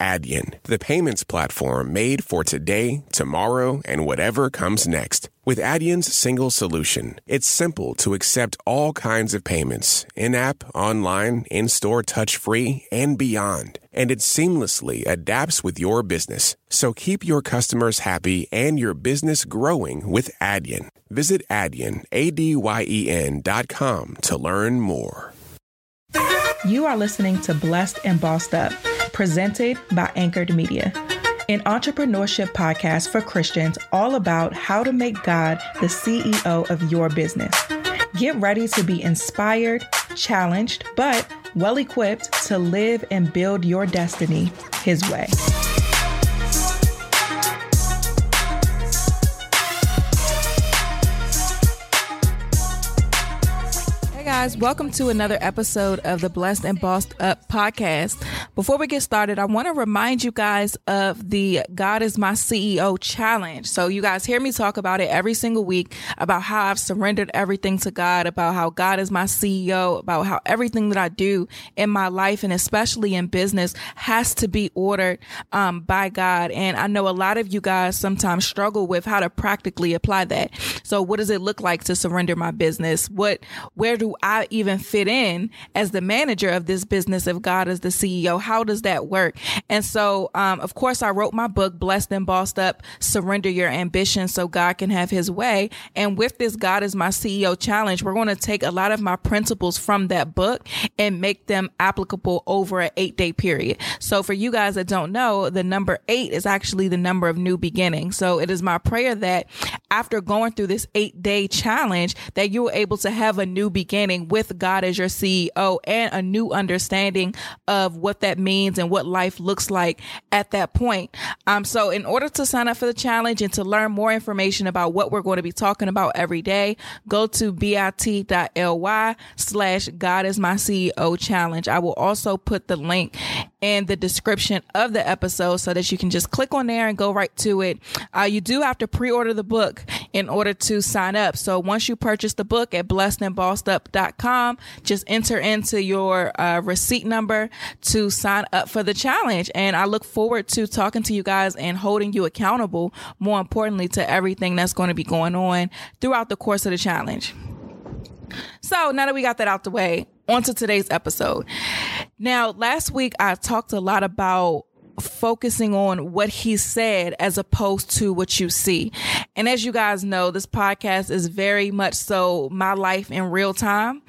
Adyen, the payments platform made for today, tomorrow, and whatever comes next. With Adyen's single solution, it's simple to accept all kinds of payments in app, online, in store, touch free, and beyond. And it seamlessly adapts with your business. So keep your customers happy and your business growing with Adyen. Visit Adyen, A D Y E N dot com to learn more. You are listening to Blessed and Bossed Up presented by Anchored Media, an entrepreneurship podcast for Christians all about how to make God the CEO of your business. Get ready to be inspired, challenged, but well equipped to live and build your destiny His way. guys, welcome to another episode of the Blessed and Bossed Up podcast. Before we get started, I want to remind you guys of the God is my CEO challenge. So you guys hear me talk about it every single week about how I've surrendered everything to God, about how God is my CEO, about how everything that I do in my life and especially in business has to be ordered um, by God. And I know a lot of you guys sometimes struggle with how to practically apply that. So what does it look like to surrender my business? What, where do I even fit in as the manager of this business if God is the CEO? How does that work? And so, um, of course, I wrote my book, Blessed and Bossed Up, Surrender Your Ambition so God can have his way. And with this God is my CEO challenge, we're going to take a lot of my principles from that book and make them applicable over an eight day period. So for you guys that don't know, the number eight is actually the number of new beginnings. So it is my prayer that after going through this eight day challenge, that you are able to have a new beginning with God as your CEO and a new understanding of what that means and what life looks like at that point. Um, so in order to sign up for the challenge and to learn more information about what we're going to be talking about every day, go to bit.ly slash God is my CEO challenge. I will also put the link in the description of the episode so that you can just click on there and go right to it. Uh, you do have to pre-order the book in order to sign up. So once you purchase the book at blessedandbossedup.com, just enter into your uh, receipt number to sign up for the challenge. And I look forward to talking to you guys and holding you accountable, more importantly, to everything that's going to be going on throughout the course of the challenge. So now that we got that out the way, on to today's episode. Now, last week I talked a lot about focusing on what he said as opposed to what you see. And as you guys know, this podcast is very much so my life in real time.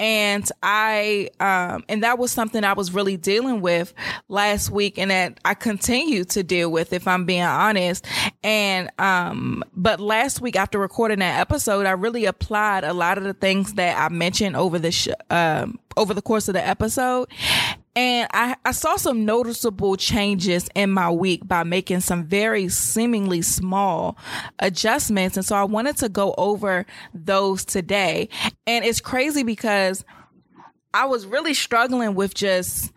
And I um and that was something I was really dealing with last week and that I continue to deal with if I'm being honest. And um but last week after recording that episode I really applied a lot of the things that I mentioned over the sh- um over the course of the episode and I, I saw some noticeable changes in my week by making some very seemingly small adjustments. And so I wanted to go over those today. And it's crazy because I was really struggling with just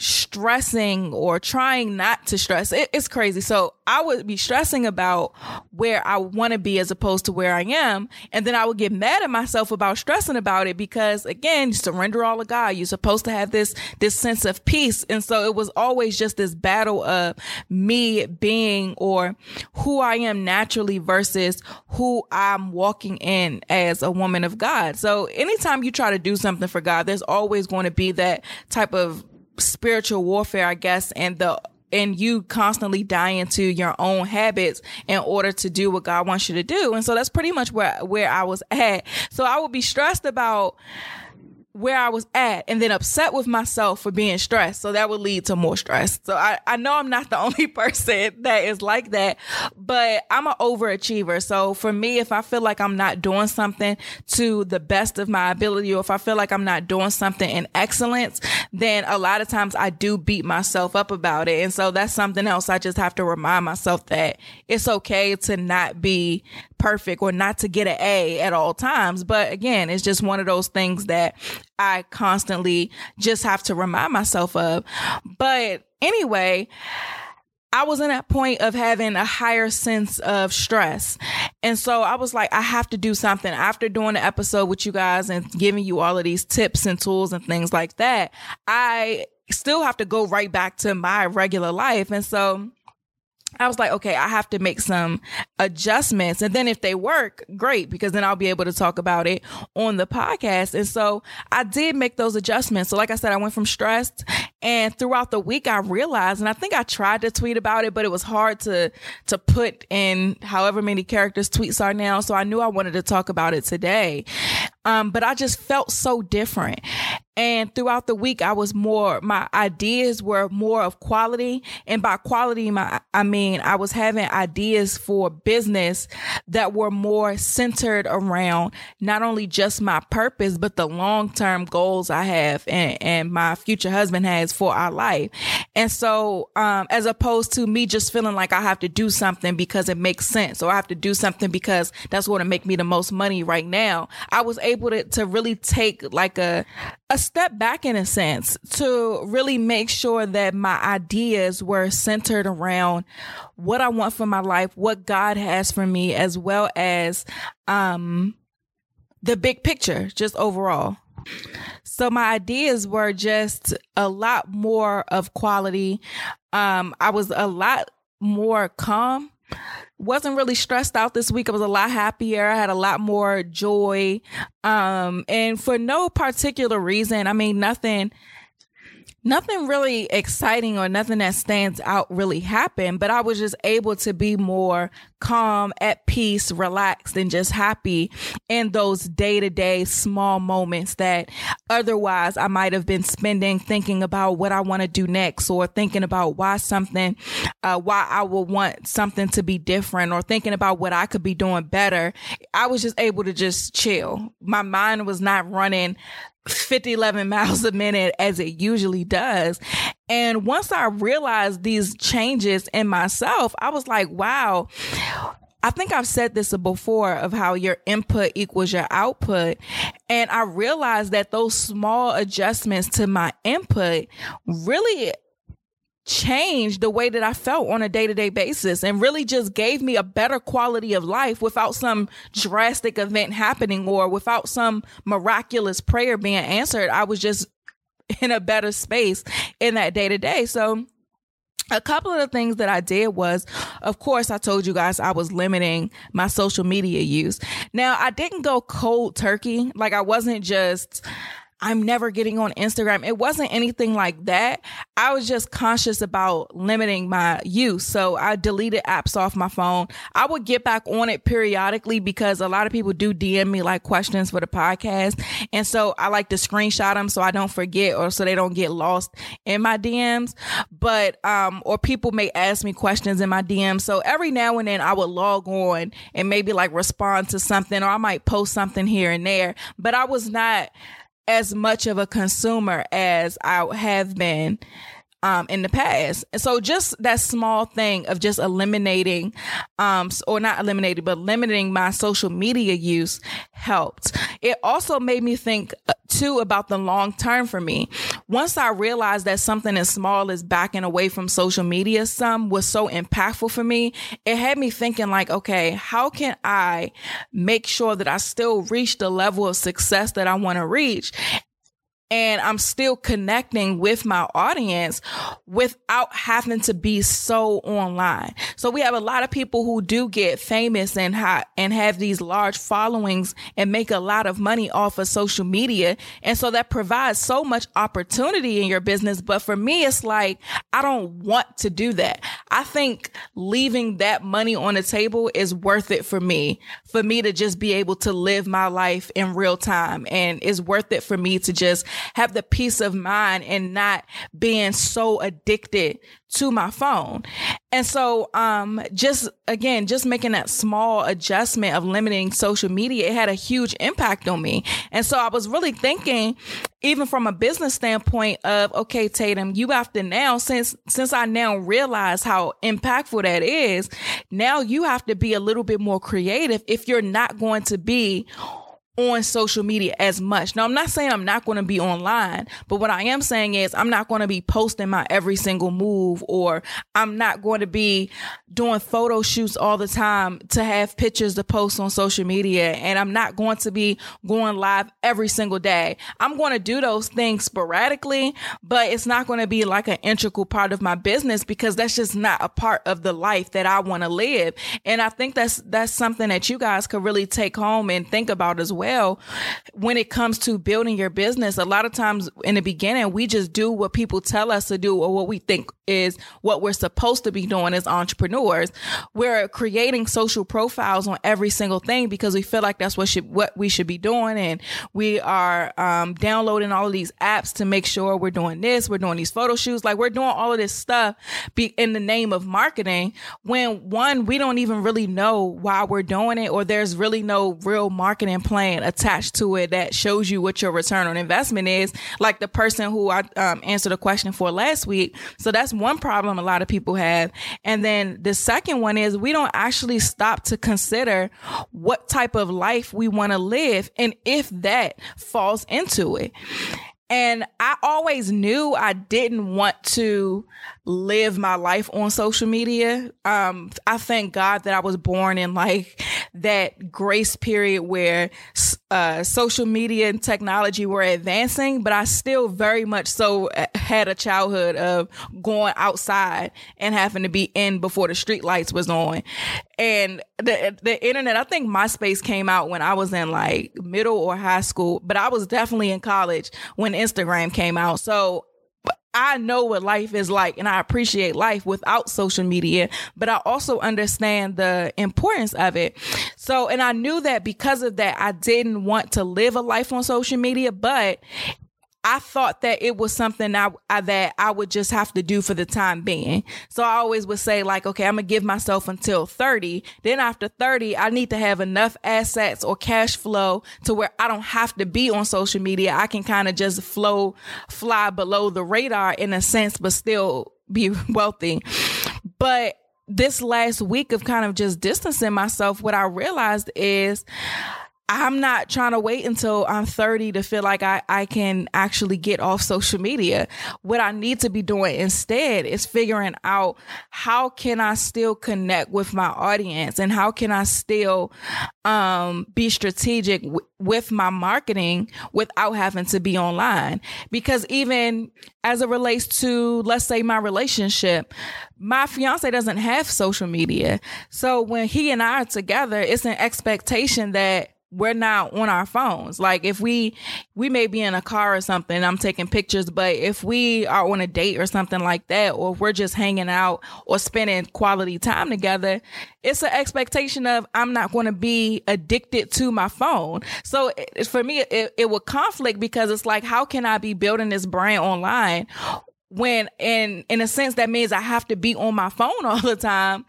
stressing or trying not to stress. It, it's crazy. So I would be stressing about where I want to be as opposed to where I am. And then I would get mad at myself about stressing about it because again, surrender all to God. You're supposed to have this, this sense of peace. And so it was always just this battle of me being or who I am naturally versus who I'm walking in as a woman of God. So anytime you try to do something for God, there's always going to be that type of spiritual warfare, I guess, and the and you constantly die into your own habits in order to do what God wants you to do. And so that's pretty much where where I was at. So I would be stressed about where I was at and then upset with myself for being stressed. So that would lead to more stress. So I, I know I'm not the only person that is like that, but I'm an overachiever. So for me, if I feel like I'm not doing something to the best of my ability, or if I feel like I'm not doing something in excellence, then a lot of times I do beat myself up about it. And so that's something else I just have to remind myself that it's okay to not be perfect or not to get an A at all times. But again, it's just one of those things that I constantly just have to remind myself of. But anyway, I was in that point of having a higher sense of stress. And so I was like, I have to do something after doing the episode with you guys and giving you all of these tips and tools and things like that. I still have to go right back to my regular life. And so I was like, okay, I have to make some adjustments. And then if they work, great, because then I'll be able to talk about it on the podcast. And so I did make those adjustments. So like I said, I went from stressed and throughout the week I realized, and I think I tried to tweet about it, but it was hard to, to put in however many characters tweets are now. So I knew I wanted to talk about it today. Um, but I just felt so different. And throughout the week, I was more, my ideas were more of quality. And by quality, my, I mean, I was having ideas for business that were more centered around not only just my purpose, but the long term goals I have and, and my future husband has for our life. And so, um, as opposed to me just feeling like I have to do something because it makes sense or I have to do something because that's going to make me the most money right now, I was able to, to really take like a, a step back in a sense to really make sure that my ideas were centered around what I want for my life, what God has for me, as well as, um, the big picture, just overall. So my ideas were just a lot more of quality. Um, I was a lot more calm wasn't really stressed out this week. I was a lot happier. I had a lot more joy. Um, and for no particular reason, I mean, nothing nothing really exciting or nothing that stands out really happened, but I was just able to be more calm, at peace, relaxed, and just happy in those day to day small moments that otherwise I might have been spending thinking about what I want to do next or thinking about why something, uh, why I would want something to be different or thinking about what I could be doing better. I was just able to just chill. My mind was not running 50, 11 miles a minute as it usually does. And once I realized these changes in myself, I was like, wow. I think I've said this before of how your input equals your output. And I realized that those small adjustments to my input really changed the way that I felt on a day to day basis and really just gave me a better quality of life without some drastic event happening or without some miraculous prayer being answered. I was just in a better space in that day to day. So, a couple of the things that I did was, of course, I told you guys I was limiting my social media use. Now, I didn't go cold turkey. Like, I wasn't just, I'm never getting on Instagram. It wasn't anything like that. I was just conscious about limiting my use. So I deleted apps off my phone. I would get back on it periodically because a lot of people do DM me like questions for the podcast. And so I like to screenshot them so I don't forget or so they don't get lost in my DMs. But, um, or people may ask me questions in my DMs. So every now and then I would log on and maybe like respond to something or I might post something here and there. But I was not, as much of a consumer as I have been um, in the past. And so just that small thing of just eliminating, um, or not eliminating, but limiting my social media use helped. It also made me think uh, too about the long term for me. Once I realized that something as small as backing away from social media some was so impactful for me, it had me thinking like, okay, how can I make sure that I still reach the level of success that I want to reach? And I'm still connecting with my audience without having to be so online. So we have a lot of people who do get famous and ha- and have these large followings and make a lot of money off of social media. And so that provides so much opportunity in your business. But for me, it's like, I don't want to do that. I think leaving that money on the table is worth it for me, for me to just be able to live my life in real time. And it's worth it for me to just have the peace of mind and not being so addicted to my phone. And so, um, just again, just making that small adjustment of limiting social media, it had a huge impact on me. And so I was really thinking, even from a business standpoint of, okay, Tatum, you have to now, since, since I now realize how impactful that is, now you have to be a little bit more creative if you're not going to be on social media as much. Now, I'm not saying I'm not going to be online, but what I am saying is I'm not going to be posting my every single move or I'm not going to be doing photo shoots all the time to have pictures to post on social media. And I'm not going to be going live every single day. I'm going to do those things sporadically, but it's not going to be like an integral part of my business because that's just not a part of the life that I want to live. And I think that's, that's something that you guys could really take home and think about as well well when it comes to building your business. A lot of times in the beginning, we just do what people tell us to do or what we think is what we're supposed to be doing as entrepreneurs. We're creating social profiles on every single thing because we feel like that's what should, what we should be doing. And we are, um, downloading all of these apps to make sure we're doing this. We're doing these photo shoots. Like we're doing all of this stuff be in the name of marketing when one, we don't even really know why we're doing it or there's really no real marketing plan attached to it that shows you what your return on investment is. Like the person who I um, answered a question for last week. So that's one problem a lot of people have. And then the second one is we don't actually stop to consider what type of life we want to live and if that falls into it. And I always knew I didn't want to live my life on social media. Um, I thank God that I was born in like that grace period where uh, social media and technology were advancing, but I still very much so uh, had a childhood of going outside and having to be in before the street lights was on. And the the internet, I think MySpace came out when I was in like middle or high school, but I was definitely in college when Instagram came out. So I know what life is like and I appreciate life without social media, but I also understand the importance of it. So, and I knew that because of that, I didn't want to live a life on social media, but I thought that it was something I, I, that I would just have to do for the time being. So I always would say like, okay, I'm gonna give myself until 30. Then after 30, I need to have enough assets or cash flow to where I don't have to be on social media. I can kind of just flow, fly below the radar in a sense, but still be wealthy. But this last week of kind of just distancing myself, what I realized is I'm not trying to wait until I'm 30 to feel like I, I can actually get off social media. What I need to be doing instead is figuring out how can I still connect with my audience and how can I still um, be strategic w- with my marketing without having to be online. Because even as it relates to, let's say, my relationship, my fiance doesn't have social media. So when he and I are together, it's an expectation that we're not on our phones. Like if we we may be in a car or something, I'm taking pictures, but if we are on a date or something like that, or if we're just hanging out or spending quality time together, it's an expectation of I'm not going to be addicted to my phone. So it, for me, it, it would conflict because it's like, how can I be building this brand online when in in a sense that means I have to be on my phone all the time,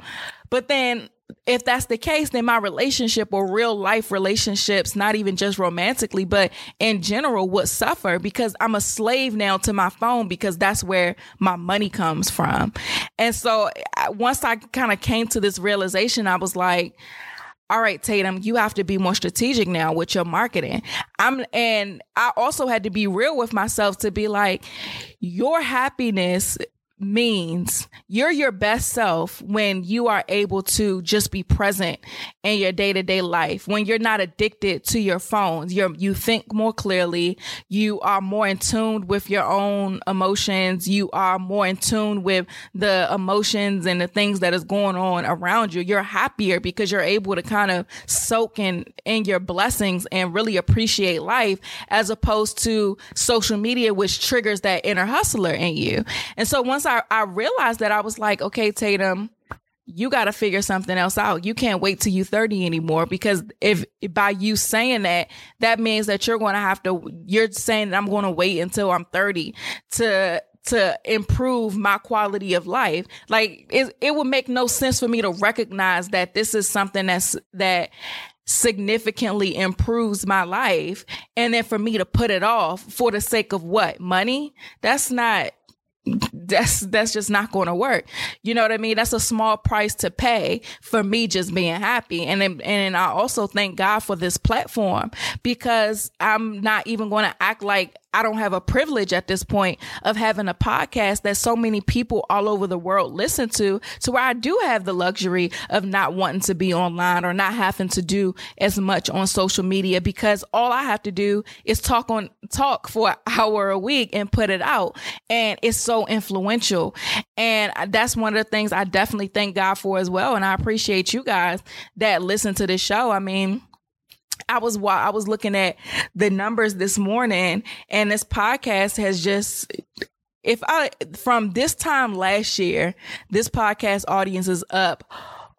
but then if that's the case, then my relationship or real life relationships, not even just romantically, but in general, would suffer because I'm a slave now to my phone because that's where my money comes from. And so once I kind of came to this realization, I was like, all right, Tatum, you have to be more strategic now with your marketing. I'm, and I also had to be real with myself to be like, your happiness means you're your best self when you are able to just be present in your day-to-day life. When you're not addicted to your phones you're you think more clearly you are more in tune with your own emotions you are more in tune with the emotions and the things that is going on around you. You're happier because you're able to kind of soak in in your blessings and really appreciate life as opposed to social media which triggers that inner hustler in you. And so once I, I realized that I was like, okay, Tatum, you got to figure something else out. You can't wait till you 30 anymore because if by you saying that, that means that you're going to have to, you're saying that I'm going to wait until I'm 30 to, to improve my quality of life. Like it, it would make no sense for me to recognize that this is something that's, that significantly improves my life. And then for me to put it off for the sake of what? Money? That's not, that's that's just not going to work. You know what I mean? That's a small price to pay for me just being happy. And and I also thank God for this platform because I'm not even going to act like I don't have a privilege at this point of having a podcast that so many people all over the world listen to, to where I do have the luxury of not wanting to be online or not having to do as much on social media because all I have to do is talk on talk for an hour a week and put it out. And it's so influential. And that's one of the things I definitely thank God for as well. And I appreciate you guys that listen to this show. I mean, I was I was looking at the numbers this morning, and this podcast has just if I from this time last year, this podcast audience is up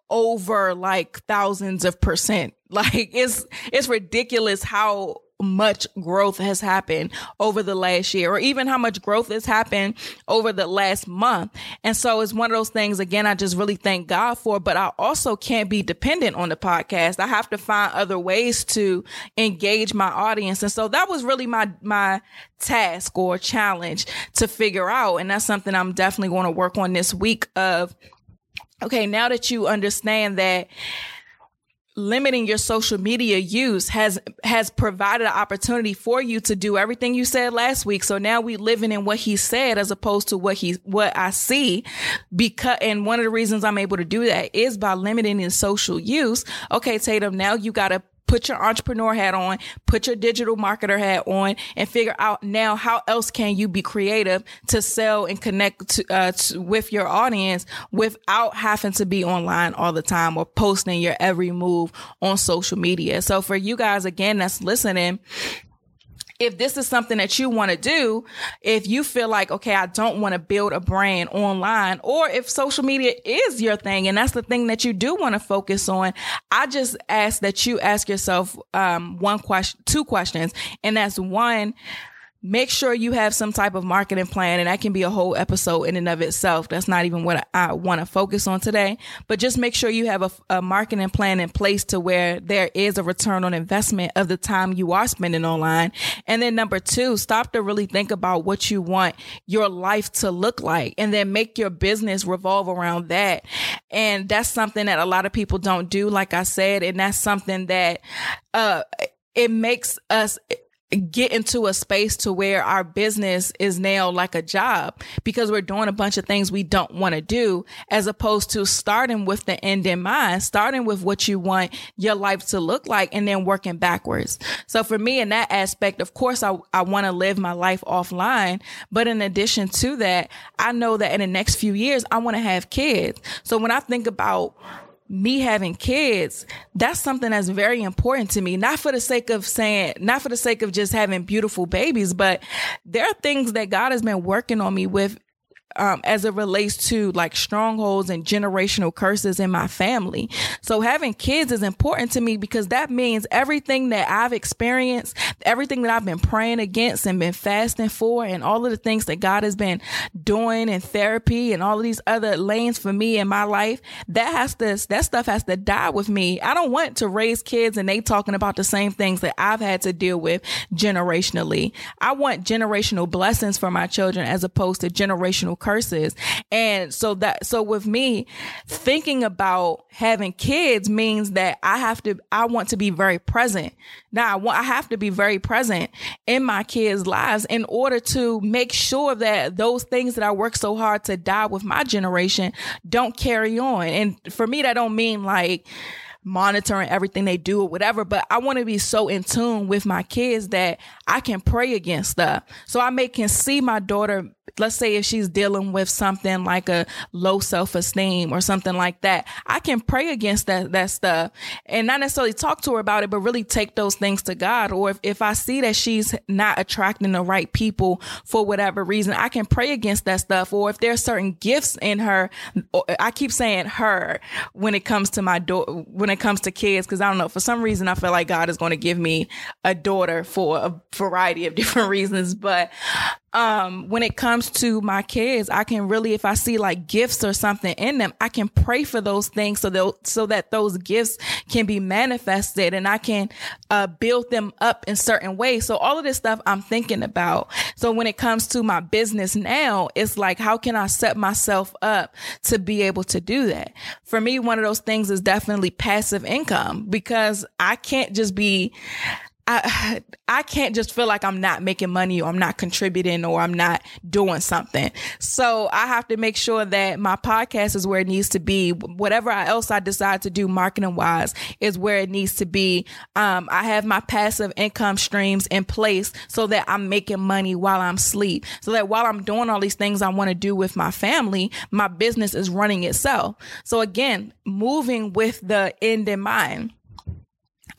over like thousands of percent. Like it's it's ridiculous how much growth has happened over the last year or even how much growth has happened over the last month. And so it's one of those things, again, I just really thank God for, but I also can't be dependent on the podcast. I have to find other ways to engage my audience. And so that was really my, my task or challenge to figure out. And that's something I'm definitely going to work on this week of, okay, now that you understand that limiting your social media use has has provided an opportunity for you to do everything you said last week. So now we living in what he said as opposed to what he what i see. Because and one of the reasons i'm able to do that is by limiting the social use. Okay tatum now you got to put your entrepreneur hat on, put your digital marketer hat on, and figure out now how else can you be creative to sell and connect to, uh, to, with your audience without having to be online all the time or posting your every move on social media. So for you guys, again, that's listening, if this is something that you want to do, if you feel like, okay, I don't want to build a brand online, or if social media is your thing and that's the thing that you do want to focus on, I just ask that you ask yourself um, one question, two questions. And that's one, make sure you have some type of marketing plan and that can be a whole episode in and of itself. That's not even what i, want to focus on today. But just make sure you have a, a, marketing plan in place to where there is a return on investment of the time you are spending online. And then number two stop to really think about what you want your life to look like and then make your business revolve around that. And that's something that a lot of people don't do like i said and that's something that uh it makes us get into a space to where our business is now like a job because we're doing a bunch of things we don't want to do as opposed to starting with the end in mind, starting with what you want your life to look like and then working backwards. So for me in that aspect, of course, I, I want to live my life offline. But in addition to that, I know that in the next few years, I want to have kids. So when I think about me having kids, that's something that's very important to me. Not for the sake of saying, not for the sake of just having beautiful babies, but there are things that God has been working on me with um, as it relates to like strongholds and generational curses in my family. So having kids is important to me because that means everything that I've experienced, everything that I've been praying against and been fasting for, and all of the things that God has been doing in therapy and all of these other lanes for me in my life, that has to, that stuff has to die with me. I don't want to raise kids and they talking about the same things that I've had to deal with generationally. I want generational blessings for my children as opposed to generational curses. And so that, so with me thinking about having kids means that I have to, I want to be very present. Now I want, I have to be very present in my kids' lives in order to make sure that those things that I work so hard to die with my generation don't carry on. And for me, that don't mean like, monitoring everything they do or whatever, but I want to be so in tune with my kids that I can pray against stuff. So I may can see my daughter let's say if she's dealing with something like a low self-esteem or something like that, I can pray against that, that stuff and not necessarily talk to her about it, but really take those things to God. Or if, if I see that she's not attracting the right people for whatever reason, I can pray against that stuff. Or if there's certain gifts in her, I keep saying her when it comes to my daughter, when it comes to kids, cause I don't know, for some reason, I feel like God is going to give me a daughter for a variety of different reasons, but um, when it comes to my kids, I can really, if I see like gifts or something in them, I can pray for those things so that so that those gifts can be manifested and I can uh, build them up in certain ways. So all of this stuff I'm thinking about. So when it comes to my business now, it's like, how can I set myself up to be able to do that? For me, one of those things is definitely passive income because I can't just be I I can't just feel like I'm not making money or I'm not contributing or I'm not doing something. So I have to make sure that my podcast is where it needs to be. Whatever else I decide to do marketing wise is where it needs to be. Um, I have my passive income streams in place so that I'm making money while I'm asleep. So that while I'm doing all these things I want to do with my family, my business is running itself. So again, moving with the end in mind.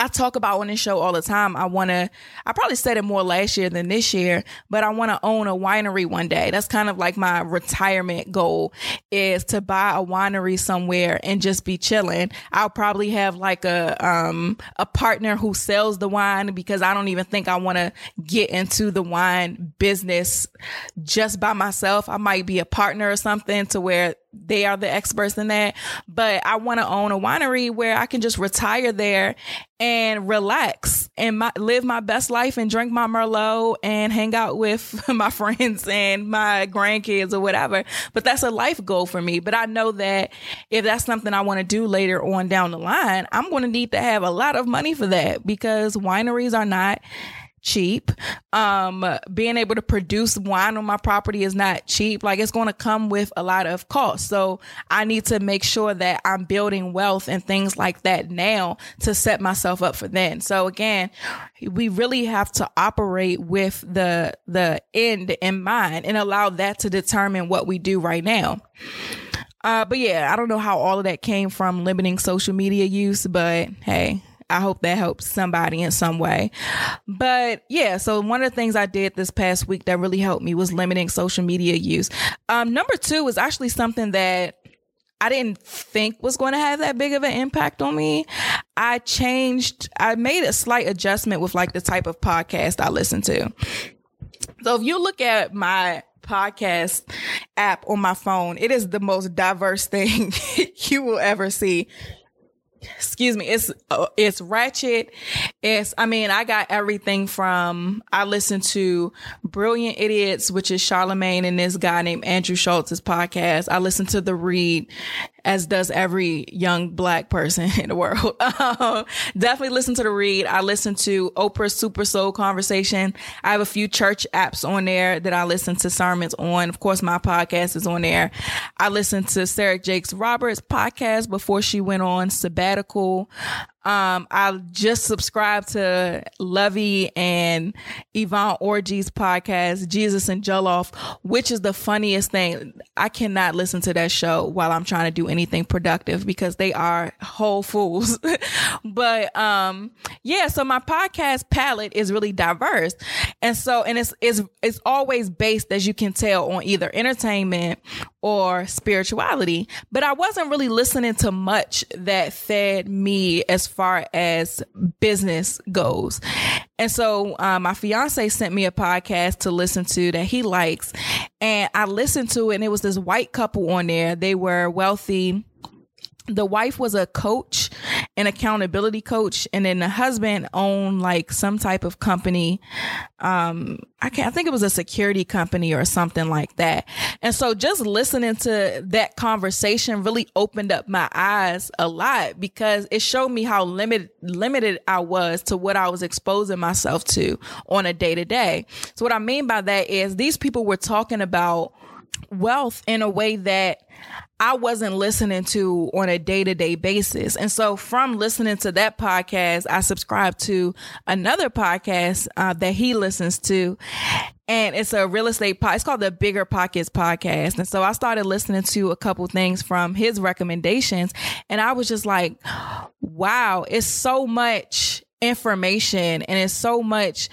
I talk about on this show all the time. I want to, I probably said it more last year than this year, but I want to own a winery one day. That's kind of like my retirement goal is to buy a winery somewhere and just be chilling. I'll probably have like a, um, a partner who sells the wine because I don't even think I want to get into the wine business just by myself. I might be a partner or something to where they are the experts in that. But I want to own a winery where I can just retire there and relax and my, live my best life and drink my Merlot and hang out with my friends and my grandkids or whatever. But that's a life goal for me. But I know that if that's something I want to do later on down the line, I'm going to need to have a lot of money for that because wineries are not cheap. Um, being able to produce wine on my property is not cheap. Like it's going to come with a lot of cost. So I need to make sure that I'm building wealth and things like that now to set myself up for then. So again, we really have to operate with the, the end in mind and allow that to determine what we do right now. Uh, but yeah, I don't know how all of that came from limiting social media use, but hey, I hope that helps somebody in some way. But yeah, so one of the things I did this past week that really helped me was limiting social media use. Um, number two is actually something that I didn't think was going to have that big of an impact on me. I changed, I made a slight adjustment with like the type of podcast I listen to. So if you look at my podcast app on my phone, it is the most diverse thing you will ever see excuse me it's uh, it's ratchet. It's i mean i got everything from i listen to brilliant idiots which is Charlamagne and this guy named andrew Schulz's podcast. I listen to the read as does every young black person in the world. Um, definitely listen to the read. I listen to Oprah's Super Soul Conversation. I have a few church apps on there that I listen to sermons on. Of course, my podcast is on there. I listened to Sarah Jakes Roberts podcast before she went on sabbatical. Um, I just subscribed to Luvvie and Yvonne Orji's podcast, Jesus and Jollof, which is the funniest thing. I cannot listen to that show while I'm trying to do anything productive because they are whole fools. but um, yeah, so my podcast palette is really diverse. And so and it's it's it's always based, as you can tell, on either entertainment or spirituality. But I wasn't really listening to much that fed me as far as business goes. And so um, my fiance sent me a podcast to listen to that he likes. And I listened to it, and it was this white couple on there. They were wealthy the wife was a coach an accountability coach and then the husband owned like some type of company. Um i can't i think it was a security company or something like that. And so just listening to that conversation really opened up my eyes a lot because it showed me how limited limited i was to what i was exposing myself to on a day to day so what i mean by that is these people were talking about wealth in a way that I wasn't listening to on a day to day basis. And so from listening to that podcast, I subscribed to another podcast uh, that he listens to. And it's a real estate pod. It's called the Bigger Pockets podcast. And so I started listening to a couple things from his recommendations. And I was just like, wow, it's so much information and it's so much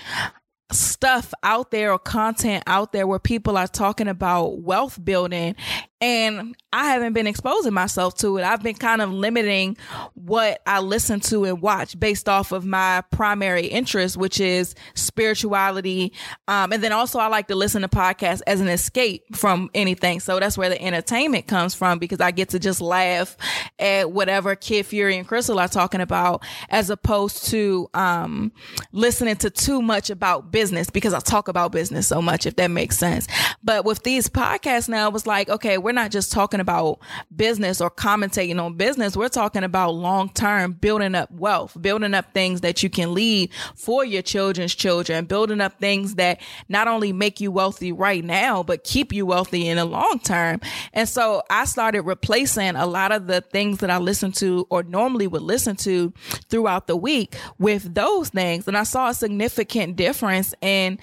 stuff out there or content out there where people are talking about wealth building and I haven't been exposing myself to it. I've been kind of limiting what I listen to and watch based off of my primary interest, which is spirituality. Um, and then also I like to listen to podcasts as an escape from anything. So that's where the entertainment comes from because I get to just laugh at whatever Kid Fury and Crissle are talking about as opposed to, um, listening to too much about business because I talk about business so much, if that makes sense. But with these podcasts now, it was like, okay, we're we're not just talking about business or commentating on business. We're talking about long term building up wealth, building up things that you can leave for your children's children, building up things that not only make you wealthy right now, but keep you wealthy in the long term. And so I started replacing a lot of the things that I listen to or normally would listen to throughout the week with those things. And I saw a significant difference in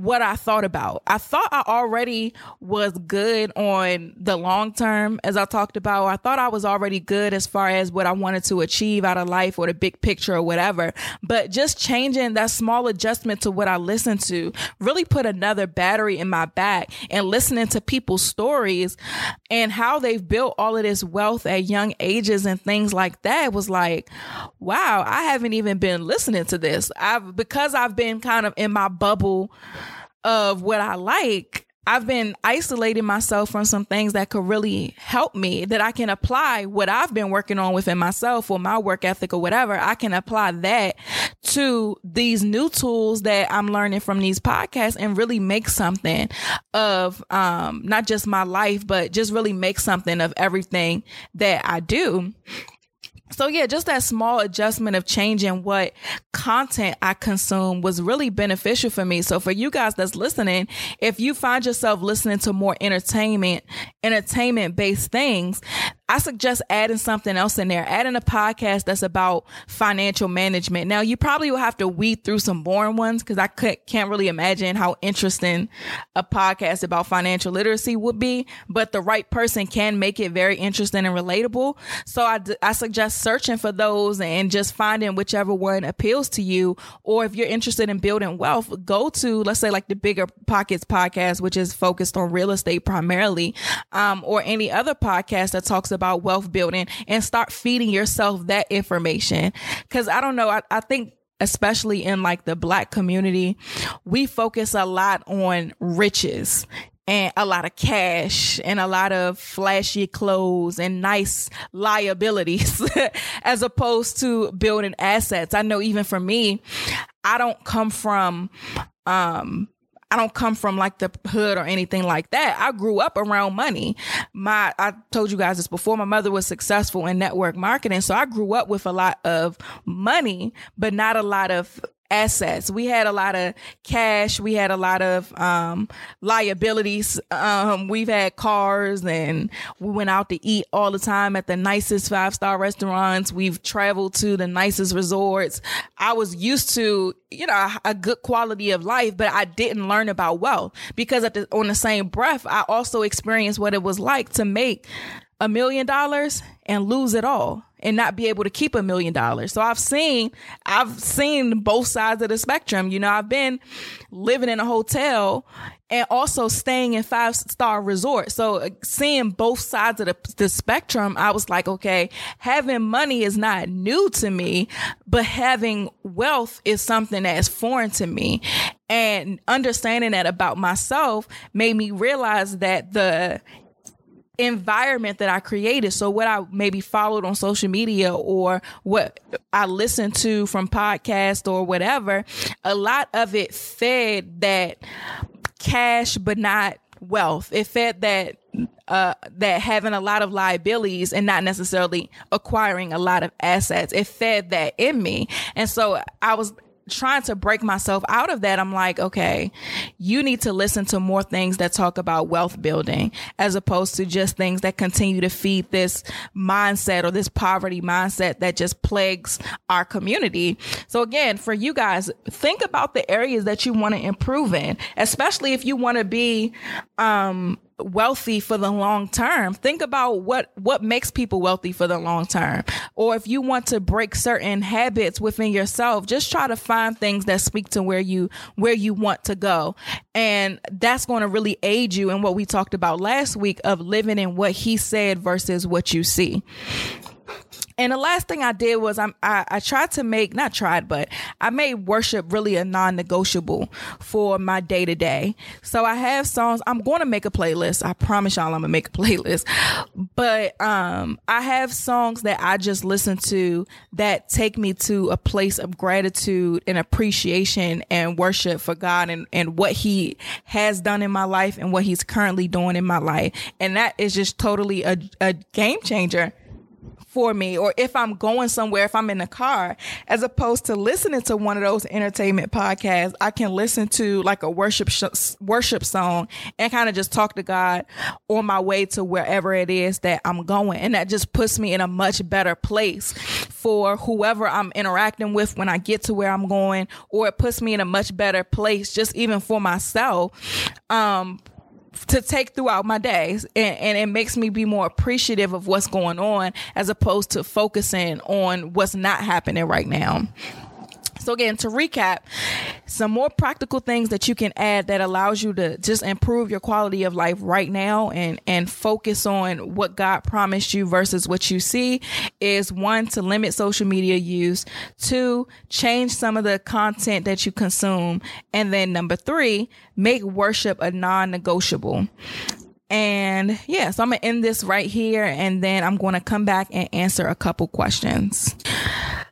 what I thought about. I thought I already was good on the long term, as I talked about. I thought I was already good as far as what I wanted to achieve out of life or the big picture or whatever. But just changing that small adjustment to what I listened to really put another battery in my back and listening to people's stories and how they've built all of this wealth at young ages and things like that was like, wow, I haven't even been listening to this. I've, because I've been kind of in my bubble of what I like, I've been isolating myself from some things that could really help me that I can apply what I've been working on within myself or my work ethic or whatever. I can apply that to these new tools that I'm learning from these podcasts and really make something of, um, not just my life, but just really make something of everything that I do so yeah, just that small adjustment of changing what content I consume was really beneficial for me. So for you guys that's listening, if you find yourself listening to more entertainment, entertainment based things, I suggest adding something else in there, adding a podcast that's about financial management. Now, you probably will have to weed through some boring ones because I can't really imagine how interesting a podcast about financial literacy would be, but the right person can make it very interesting and relatable. So I, I suggest searching for those and just finding whichever one appeals to you. Or if you're interested in building wealth, go to, let's say like the bigger pockets podcast, which is focused on real estate primarily, um, or any other podcast that talks about about wealth building and start feeding yourself that information. Cause I don't know, I, I think especially in like the black community, we focus a lot on riches and a lot of cash and a lot of flashy clothes and nice liabilities as opposed to building assets. I know even for me, I don't come from um I don't come from like the hood or anything like that. I grew up around money. My, I told you guys this before. My mother was successful in network marketing. So I grew up with a lot of money, but not a lot of assets. We had a lot of cash. We had a lot of um, liabilities. Um, we've had cars and we went out to eat all the time at the nicest five star restaurants. We've traveled to the nicest resorts. I was used to, you know, a, good quality of life, but I didn't learn about wealth because the, on the same breath, I also experienced what it was like to make a million dollars and lose it all and not be able to keep a million dollars. So I've seen I've seen both sides of the spectrum. You know, I've been living in a hotel and also staying in five star resorts. So uh, seeing both sides of the, the spectrum, I was like, okay, having money is not new to me, but having wealth is something that's foreign to me. And understanding that about myself made me realize that the environment that I created. So what I maybe followed on social media or what I listened to from podcast or whatever, a lot of it fed that cash but not wealth. It fed that uh, that having a lot of liabilities and not necessarily acquiring a lot of assets. It fed that in me. And so I was trying to break myself out of that, I'm like, okay, you need to listen to more things that talk about wealth building as opposed to just things that continue to feed this mindset or this poverty mindset that just plagues our community. So again, for you guys, think about the areas that you want to improve in, especially if you want to be, um, wealthy for the long term. Think about what what makes people wealthy for the long term. Or if you want to break certain habits within yourself, just try to find things that speak to where you where you want to go. And that's going to really aid you in what we talked about last week of living in what he said versus what you see. And the last thing I did was I'm, I, I tried to make, not tried, but I made worship really a non negotiable for my day to day. So I have songs. I'm going to make a playlist. I promise y'all I'm going to make a playlist. But um, I have songs that I just listen to that take me to a place of gratitude and appreciation and worship for God and, and what He has done in my life and what He's currently doing in my life. And that is just totally a, a game changer for me or if I'm going somewhere, if I'm in the car, as opposed to listening to one of those entertainment podcasts, I can listen to like a worship sh- worship song and kind of just talk to God on my way to wherever it is that I'm going. And that just puts me in a much better place for whoever I'm interacting with when I get to where I'm going, or it puts me in a much better place just even for myself. Um, to take throughout my days and, and, it makes me be more appreciative of what's going on as opposed to focusing on what's not happening right now. So again, to recap, some more practical things that you can add that allows you to just improve your quality of life right now and and focus on what God promised you versus what you see is one to limit social media use, two, change some of the content that you consume, and then number 3, make worship a non-negotiable. And yeah, so I'm to end this right here and then I'm to come back and answer a couple questions.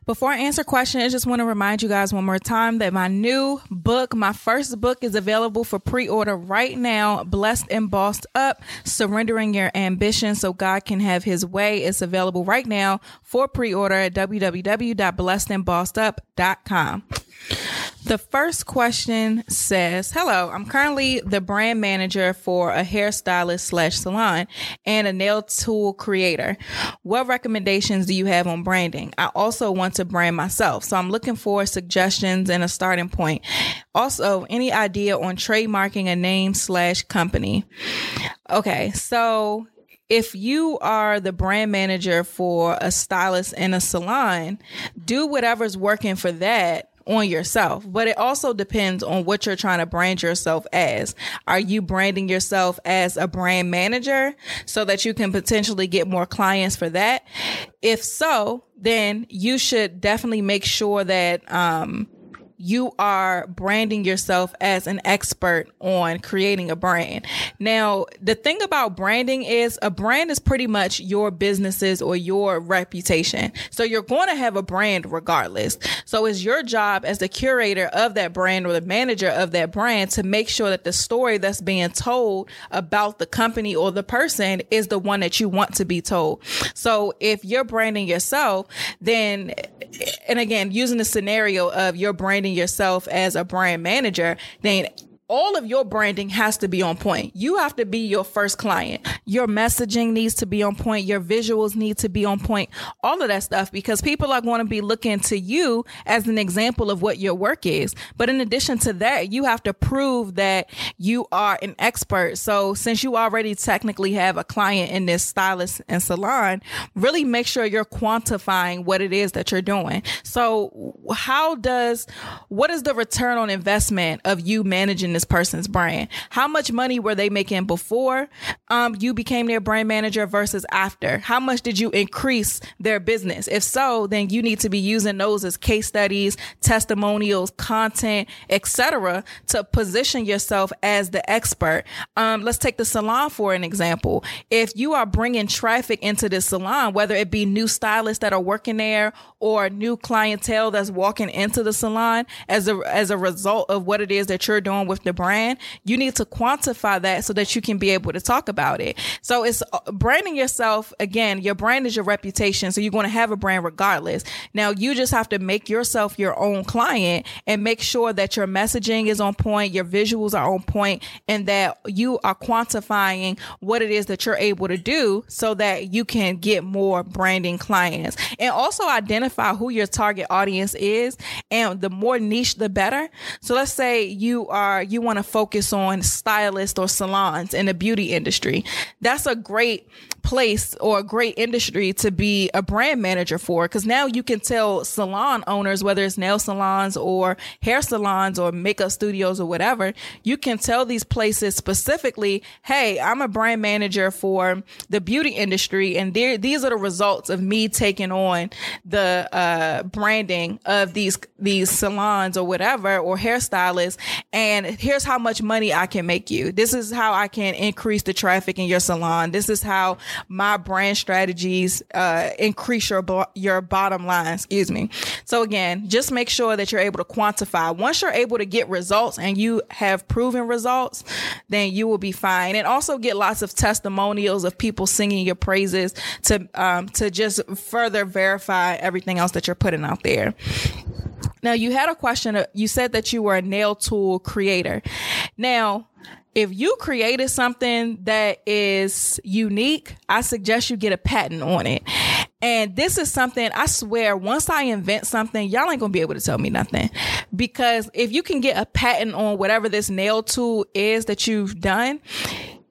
Before I answer questions, I just want to remind you guys one more time that my new book, my first book is available for pre-order right now. Blessed and Bossed Up, Surrendering Your Ambition so God can have his way. It's available right now for pre-order at www.blessedandbossedup.com. The first question says, Hello, I'm currently the brand manager for a hairstylist slash salon and a nail tool creator. What recommendations do you have on branding? I also want to brand myself. So I'm looking for suggestions and a starting point. Also, any idea on trademarking a name slash company? Okay. So if you are the brand manager for a stylist in a salon, do whatever's working for that on yourself, but it also depends on what you're trying to brand yourself as. Are you branding yourself as a brand manager so that you can potentially get more clients for that? If so, then you should definitely make sure that, um, you are branding yourself as an expert on creating a brand. Now, the thing about branding is a brand is pretty much your businesses or your reputation. So you're going to have a brand regardless. So it's your job as the curator of that brand or the manager of that brand to make sure that the story that's being told about the company or the person is the one that you want to be told. So if you're branding yourself, then, and again, using the scenario of branding branding yourself as a brand manager, then all of your branding has to be on point. You have to be your first client. Your messaging needs to be on point. Your visuals need to be on point. All of that stuff because people are going to be looking to you as an example of what your work is. But in addition to that, you have to prove that you are an expert. So since you already technically have a client in this stylist and salon, really make sure you're quantifying what it is that you're doing. So how does, what is the return on investment of you managing person's brand. How much money were they making before um, you became their brand manager versus after? How much did you increase their business? If so, then you need to be using those as case studies, testimonials, content, etc., to position yourself as the expert. Um, let's take the salon for an example. If you are bringing traffic into the salon, whether it be new stylists that are working there or new clientele that's walking into the salon as a as a result of what it is that you're doing with the brand, you need to quantify that so that you can be able to talk about it. So it's uh, branding yourself again, your brand is your reputation, so you're going to have a brand regardless. Now you just have to make yourself your own client and make sure that your messaging is on point, your visuals are on point and that you are quantifying what it is that you're able to do so that you can get more branding clients. And also identify identify who your target audience is and the more niche the better so let's say you are you want to focus on stylists or salons in the beauty industry. That's a great place or a great industry to be a brand manager for because now you can tell salon owners whether it's nail salons or hair salons or makeup studios or whatever you can tell these places specifically hey i'm a brand manager for the beauty industry and these are the results of me taking on the uh, branding of these these salons or whatever or hairstylists, and here's how much money I can make you. This is how I can increase the traffic in your salon. This is how my brand strategies uh, increase your your bottom line. Excuse me. So again, just make sure that you're able to quantify. Once you're able to get results and you have proven results, then you will be fine. And also get lots of testimonials of people singing your praises to um, to just further verify everything everything else that you're putting out there. Now, you had a question. Uh, you said that you were a nail tool creator. Now, if you created something that is unique, I suggest you get a patent on it. And this is something I swear, once I invent something, y'all ain't gonna be able to tell me nothing. Because if you can get a patent on whatever this nail tool is that you've done,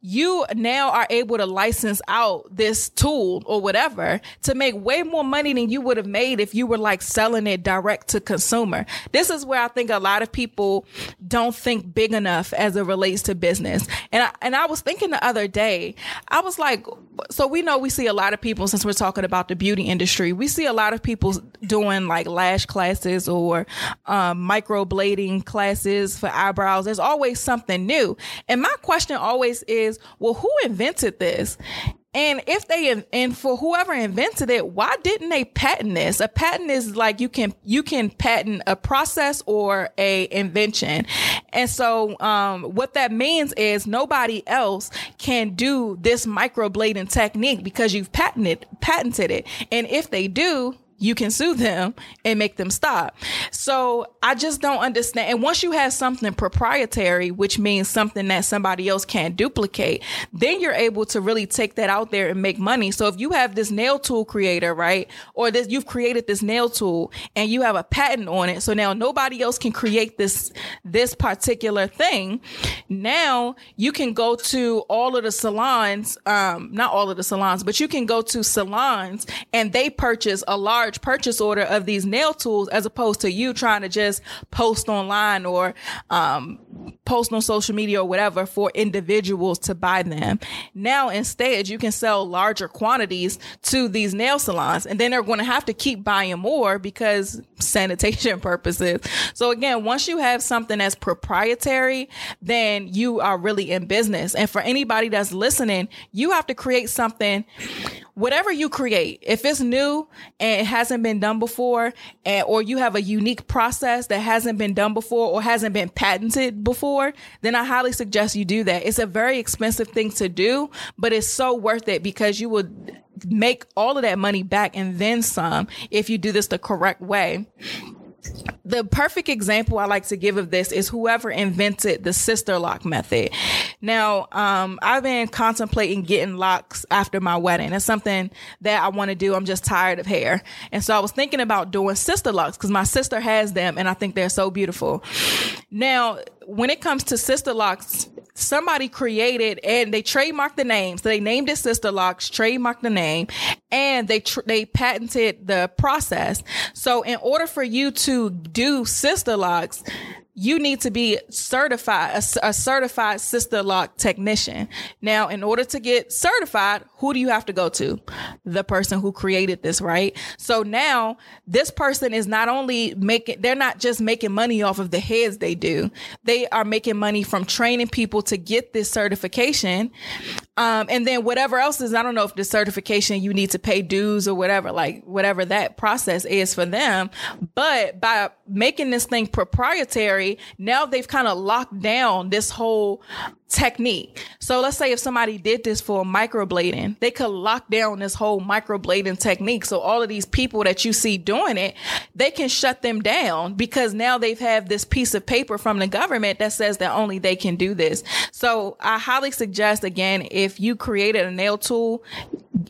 you now are able to license out this tool or whatever to make way more money than you would have made if you were like selling it direct to consumer. This is where I think a lot of people don't think big enough as it relates to business. And I, and I was thinking the other day, I was like, so we know we see a lot of people since we're talking about the beauty industry, we see a lot of people doing like lash classes or um, microblading classes for eyebrows. There's always something new. And my question always is, well, who invented this? And if they and for whoever invented it, why didn't they patent this? A patent is like you can you can patent a process or a invention. And so um, what that means is nobody else can do this microblading technique because you've patented patented it. And if they do, you can sue them and make them stop. So I just don't understand. And once you have something proprietary, which means something that somebody else can't duplicate, then you're able to really take that out there and make money. So if you have this nail tool creator, right? Or this, you've created this nail tool and you have a patent on it. So now nobody else can create this, this particular thing. Now you can go to all of the salons, um, not all of the salons, but you can go to salons and they purchase a large large purchase order of these nail tools as opposed to you trying to just post online or um, post on social media or whatever for individuals to buy them. Now, instead, you can sell larger quantities to these nail salons and then they're going to have to keep buying more because sanitation purposes. So again, once you have something that's proprietary, then you are really in business. And for anybody that's listening, you have to create something whatever you create, if it's new and it hasn't been done before, and, or you have a unique process that hasn't been done before or hasn't been patented before, then I highly suggest you do that. It's a very expensive thing to do, but it's so worth it because you would make all of that money back and then some if you do this the correct way. The perfect example I like to give of this is whoever invented the sister lock method. Now, um, I've been contemplating getting locks after my wedding. It's something that I want to do. I'm just tired of hair. And so I was thinking about doing sister locks because my sister has them and I think they're so beautiful. Now, when it comes to sister locks, somebody created and they trademarked the name. So they named it Sister Locks, trademarked the name, and they tr- they patented the process. So in order for you to do Sister Locks, you need to be certified, a, a, certified sister lock technician. Now, in order to get certified, who do you have to go to? The person who created this, right? So now this person is not only making, they're not just making money off of the heads they do. They are making money from training people to get this certification. Um, and then whatever else is, I don't know if the certification you need to pay dues or whatever, like whatever that process is for them. But by making this thing proprietary, now they've kind of locked down this whole technique. So let's say if somebody did this for microblading, they could lock down this whole microblading technique. So all of these people that you see doing it, they can shut them down because now they've have this piece of paper from the government that says that only they can do this. So I highly suggest again, if you created a nail tool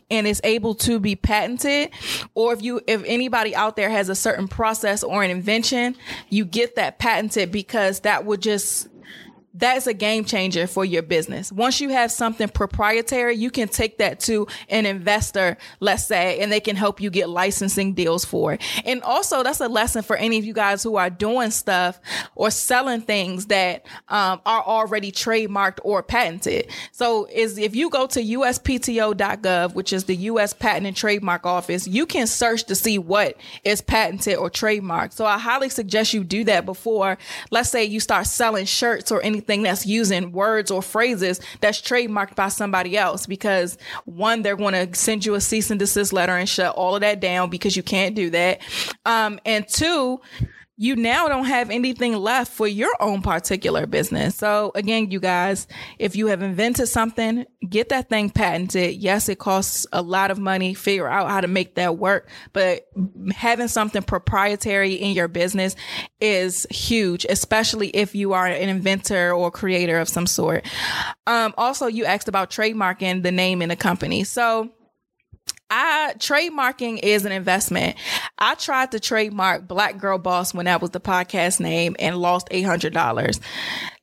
and it's able to be patented, or if you, if anybody out there has a certain process or an invention, you get that patented because that would just that's a game changer for your business. Once you have something proprietary, you can take that to an investor, let's say, and they can help you get licensing deals for it. And also, that's a lesson for any of you guys who are doing stuff or selling things that um, are already trademarked or patented. So, is if you go to USPTO.gov, which is the U.S. Patent and Trademark Office, you can search to see what is patented or trademarked. So, I highly suggest you do that before, let's say, you start selling shirts or anything anything that's using words or phrases that's trademarked by somebody else because one, they're going to send you a cease and desist letter and shut all of that down because you can't do that. Um, and two, you now don't have anything left for your own particular business. So again, you guys, if you have invented something, get that thing patented. Yes, it costs a lot of money. Figure out how to make that work, but having something proprietary in your business is huge, especially if you are an inventor or creator of some sort. Um, also, you asked about trademarking the name in the company. So I trademarking is an investment. I tried to trademark Black Girl Boss when that was the podcast name and lost eight hundred dollars.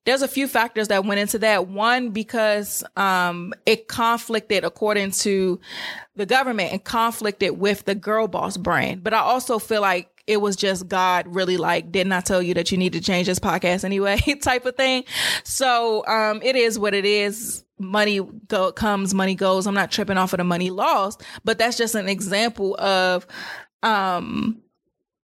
There's a few factors that went into that. One, because um, it conflicted according to the government and conflicted with the Girl Boss brand. But I also feel like it was just God really like, didn't I tell you that you need to change this podcast anyway type of thing. So, um, it is what it is money go, comes, money goes. I'm not tripping off of the money lost, but that's just an example of, um,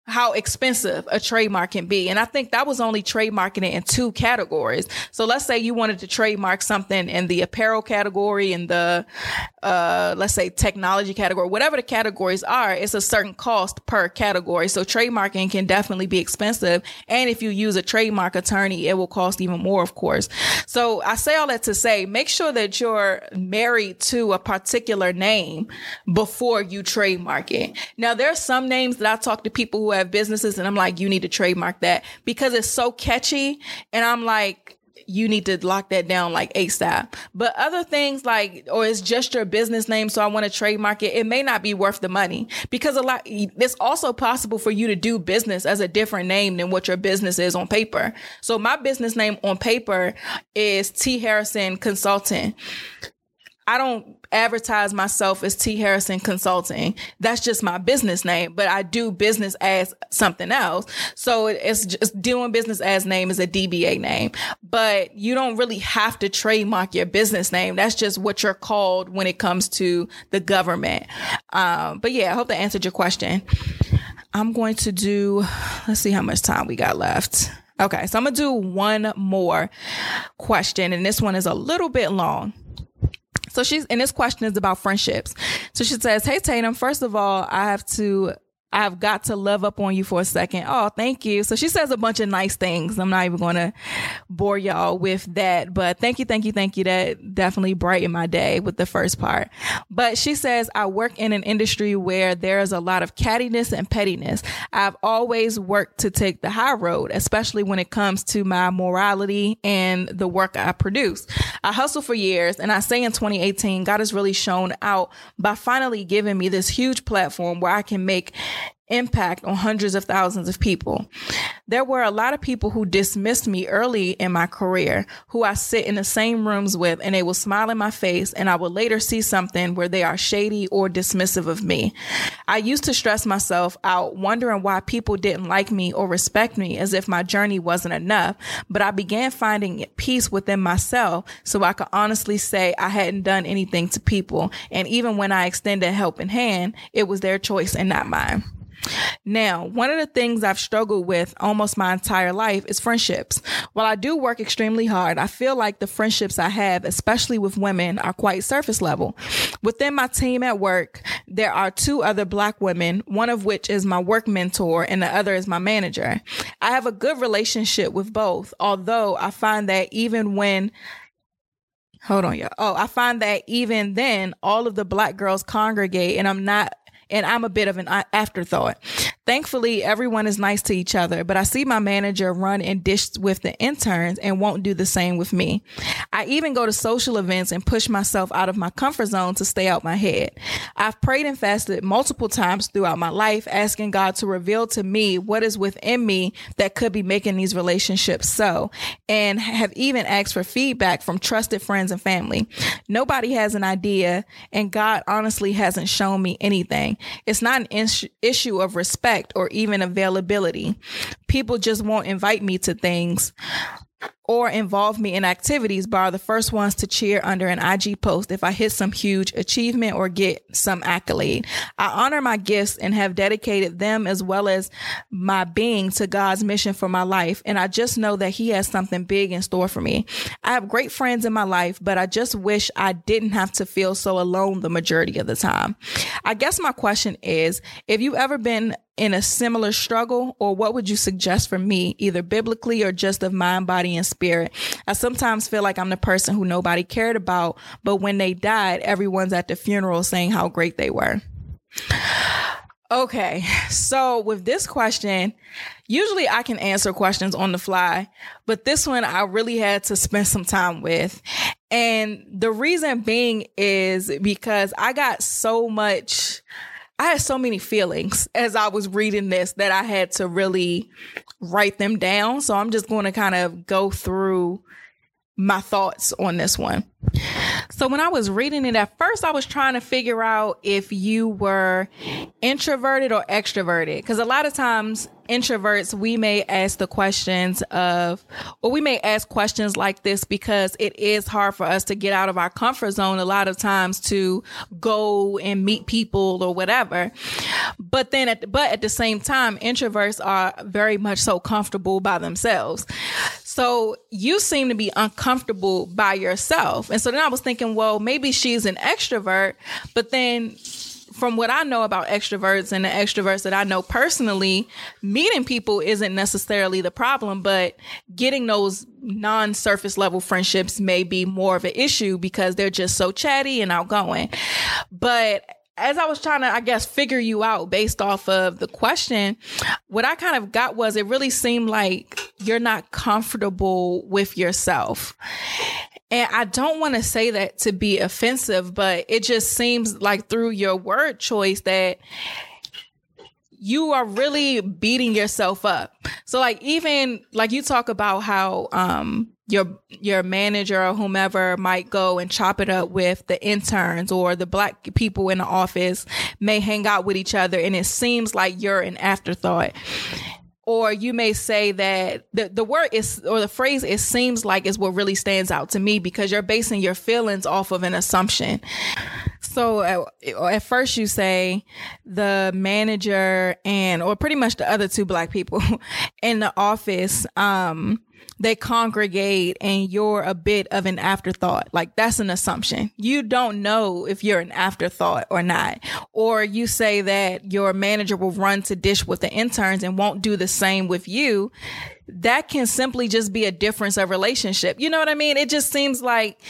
how expensive a trademark can be. And I think that was only trademarking it in two categories. So let's say you wanted to trademark something in the apparel category and the, uh, let's say technology category, whatever the categories are, it's a certain cost per category. So trademarking can definitely be expensive. And if you use a trademark attorney, it will cost even more, of course. So I say all that to say, make sure that you're married to a particular name before you trademark it. Now, there are some names that I talk to people who have businesses and I'm like, you need to trademark that because it's so catchy. And I'm like, you need to lock that down like ASAP. But other things like, or it's just your business name. So I want to trademark it. It may not be worth the money because a lot, it's also possible for you to do business as a different name than what your business is on paper. So my business name on paper is T Harrison Consulting. I don't advertise myself as T Harrison Consulting. That's just my business name, but I do business as something else. So it's just doing business as name is a DBA name, but you don't really have to trademark your business name. That's just what you're called when it comes to the government. Um, but yeah, I hope that answered your question. I'm going to do, let's see how much time we got left. Okay. So I'm to do one more question and this one is a little bit long. So she's, and this question is about friendships. So she says, Hey Tatum, first of all, I have to I've got to love up on you for a second. Oh, thank you. So she says a bunch of nice things. I'm not even going to bore y'all with that, but thank you, thank you, thank you. That definitely brightened my day with the first part. But she says, I work in an industry where there's a lot of cattiness and pettiness. I've always worked to take the high road, especially when it comes to my morality and the work I produce. I hustle for years and I say in 2018, God has really shown out by finally giving me this huge platform where I can make impact on hundreds of thousands of people. There were a lot of people who dismissed me early in my career, who I sit in the same rooms with and they will smile in my face and I will later see something where they are shady or dismissive of me. I used to stress myself out wondering why people didn't like me or respect me as if my journey wasn't enough, but I began finding peace within myself so I could honestly say I hadn't done anything to people. And even when I extended a helping hand, it was their choice and not mine. Now, one of the things I've struggled with almost my entire life is friendships. While I do work extremely hard, I feel like the friendships I have, especially with women, are quite surface level. Within my team at work, there are two other black women, one of which is my work mentor and the other is my manager. I have a good relationship with both, although I find that even when Hold on, y'all. Oh, I find that even then, all of the black girls congregate and I'm not and I'm a bit of an afterthought. Thankfully, everyone is nice to each other, but I see my manager run and dish with the interns and won't do the same with me. I even go to social events and push myself out of my comfort zone to stay out my head. I've prayed and fasted multiple times throughout my life, asking God to reveal to me what is within me that could be making these relationships so, and have even asked for feedback from trusted friends and family. Nobody has an idea, and God honestly hasn't shown me anything. It's not an issue of respect or even availability. People just won't invite me to things or involve me in activities but are the first ones to cheer under an IG post if I hit some huge achievement or get some accolade. I honor my gifts and have dedicated them as well as my being to God's mission for my life. And I just know that he has something big in store for me. I have great friends in my life, but I just wish I didn't have to feel so alone the majority of the time. I guess my question is, if you've ever been in a similar struggle or what would you suggest for me either biblically or just of mind body and spirit i sometimes feel like i'm the person who nobody cared about but when they died everyone's at the funeral saying how great they were. Okay so with this question usually i can answer questions on the fly but this one i really had to spend some time with. And the reason being is because i got so much I had so many feelings as I was reading this that I had to really write them down. So I'm just going to kind of go through my thoughts on this one. So when I was reading it at first, I was trying to figure out if you were introverted or extroverted. Cause a lot of times introverts, we may ask the questions of, or we may ask questions like this because it is hard for us to get out of our comfort zone a lot of times to go and meet people or whatever. But then at, but at the same time, introverts are very much so comfortable by themselves. So you seem to be uncomfortable by yourself. And so then I was thinking, well, maybe she's an extrovert, but then from what I know about extroverts and the extroverts that I know personally, meeting people isn't necessarily the problem, but getting those non surface level friendships may be more of an issue because they're just so chatty and outgoing. But as I was trying to, I guess, figure you out based off of the question, what I kind of got was it really seemed like you're not comfortable with yourself. And I don't want to say that to be offensive, but it just seems like through your word choice that you are really beating yourself up. So like even like you talk about how um your your manager or whomever might go and chop it up with the interns or the black people in the office may hang out with each other and it seems like you're an afterthought or you may say that the, the word is or the phrase it seems like is what really stands out to me because you're basing your feelings off of an assumption. So at, at, first you say the manager and or pretty much the other two black people in the office um they congregate and you're a bit of an afterthought. Like that's an assumption. You don't know if you're an afterthought or not. Or you say that your manager will run to dish with the interns and won't do the same with you. That can simply just be a difference of relationship. You know what I mean? It just seems like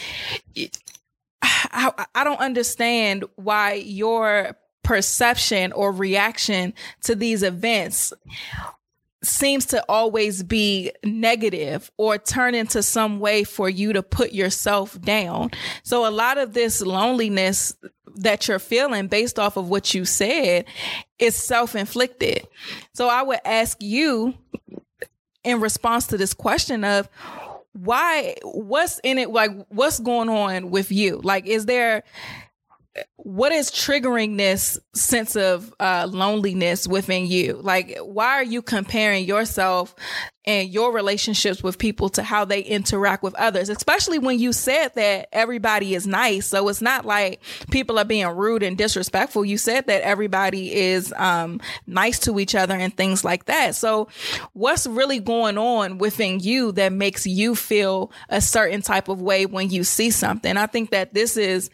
I, I don't understand why your perception or reaction to these events seems to always be negative or turn into some way for you to put yourself down. So a lot of this loneliness that you're feeling based off of what you said is self-inflicted. So I would ask you in response to this question of why what's in it like what's going on with you? Like is there what is triggering this sense of uh, loneliness within you? Like, why are you comparing yourself and your relationships with people to how they interact with others, especially when you said that everybody is nice. So it's not like people are being rude and disrespectful. You said that everybody is um, nice to each other and things like that. So what's really going on within you that makes you feel a certain type of way when you see something? I think that this is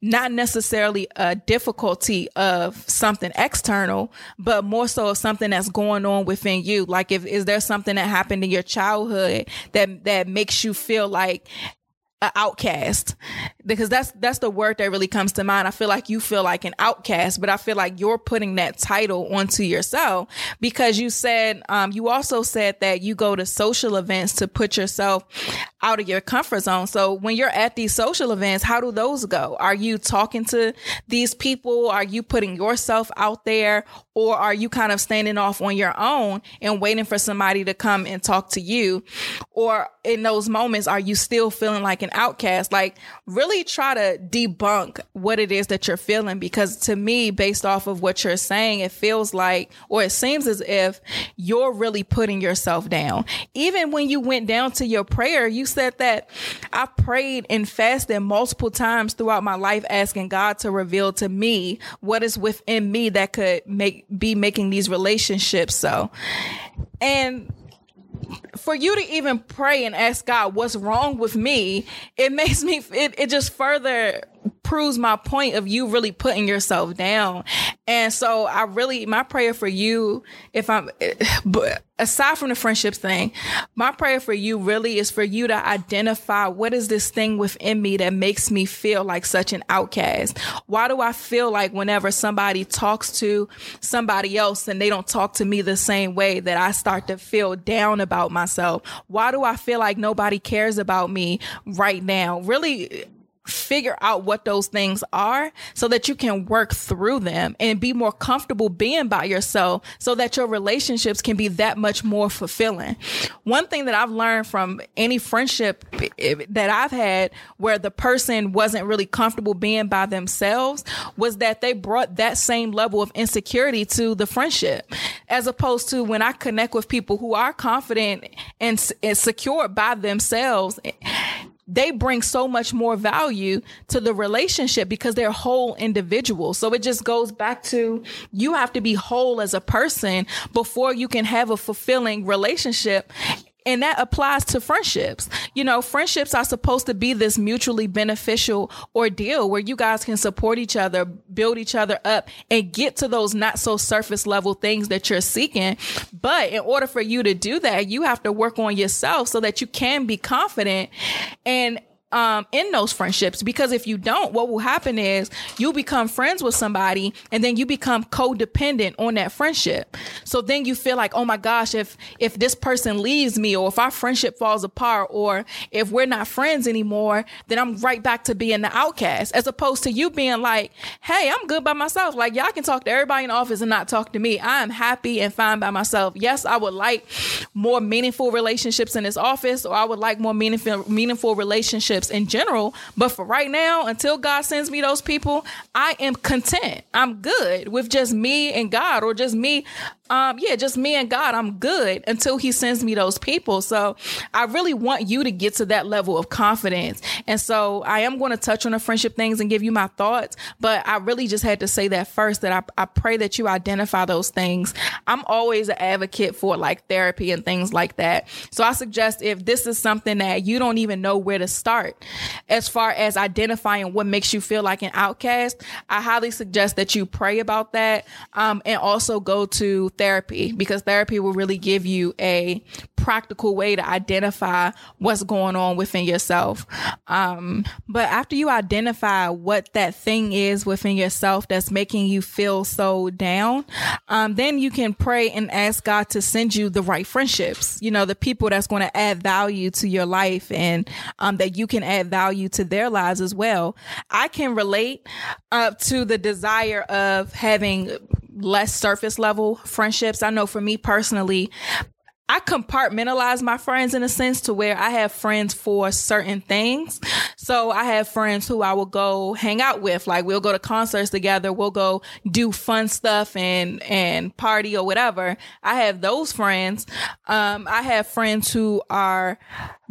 not necessarily a difficulty of something external, but more so of something that's going on within you. Like if is there something that happened in your childhood that that makes you feel like an outcast because that's that's the word that really comes to mind. I feel like you feel like an outcast, but I feel like you're putting that title onto yourself because you said um, you also said that you go to social events to put yourself out of your comfort zone. So when you're at these social events, how do those go? Are you talking to these people? Are you putting yourself out there, or are you kind of standing off on your own and waiting for somebody to come and talk to you? Or in those moments, are you still feeling like an outcast? Like really try to debunk what it is that you're feeling. Because to me, based off of what you're saying, it feels like, or it seems as if you're really putting yourself down. Even when you went down to your prayer, you said that I prayed and fasted multiple times throughout my life, asking God to reveal to me what is within me that could make be making these relationships so. And for you to even pray and ask God what's wrong with me, it makes me it, it just further proves my point of you really putting yourself down. And so I really, my prayer for you, if I'm, eh, but aside from the friendships thing, my prayer for you really is for you to identify what is this thing within me that makes me feel like such an outcast? Why do I feel like whenever somebody talks to somebody else and they don't talk to me the same way that I start to feel down about myself? Why do I feel like nobody cares about me right now? Really, figure out what those things are so that you can work through them and be more comfortable being by yourself so that your relationships can be that much more fulfilling. One thing that I've learned from any friendship that I've had where the person wasn't really comfortable being by themselves was that they brought that same level of insecurity to the friendship as opposed to when I connect with people who are confident and, and secure by themselves they bring so much more value to the relationship because they're whole individuals. So it just goes back to you have to be whole as a person before you can have a fulfilling relationship and that applies to friendships. You know, friendships are supposed to be this mutually beneficial ordeal where you guys can support each other, build each other up, and get to those not so surface level things that you're seeking. But in order for you to do that, you have to work on yourself so that you can be confident and um, in those friendships because if you don't, what will happen is you become friends with somebody and then you become codependent on that friendship. So then you feel like, oh my gosh, if if this person leaves me or if our friendship falls apart or if we're not friends anymore, then I'm right back to being the outcast as opposed to you being like, hey, I'm good by myself. Like y'all can talk to everybody in the office and not talk to me. I am happy and fine by myself. Yes, I would like more meaningful relationships in this office or I would like more meaningful meaningful relationships relationships in general. But for right now, until God sends me those people, I am content. I'm good with just me and God or just me um, yeah, just me and God, I'm good until He sends me those people. So I really want you to get to that level of confidence. And so I am going to touch on the friendship things and give you my thoughts, but I really just had to say that first that I, I pray that you identify those things. I'm always an advocate for like therapy and things like that. So I suggest if this is something that you don't even know where to start as far as identifying what makes you feel like an outcast, I highly suggest that you pray about that um, and also go to therapy because therapy will really give you a practical way to identify what's going on within yourself. Um, but after you identify what that thing is within yourself that's making you feel so down, um, then you can pray and ask God to send you the right friendships, you know, the people that's going to add value to your life and um, that you can add value to their lives as well. I can relate uh, to the desire of having less surface level friendships. I know for me personally, I compartmentalize my friends in a sense to where I have friends for certain things. So I have friends who I will go hang out with. Like we'll go to concerts together. We'll go do fun stuff and, and party or whatever. I have those friends. Um, I have friends who are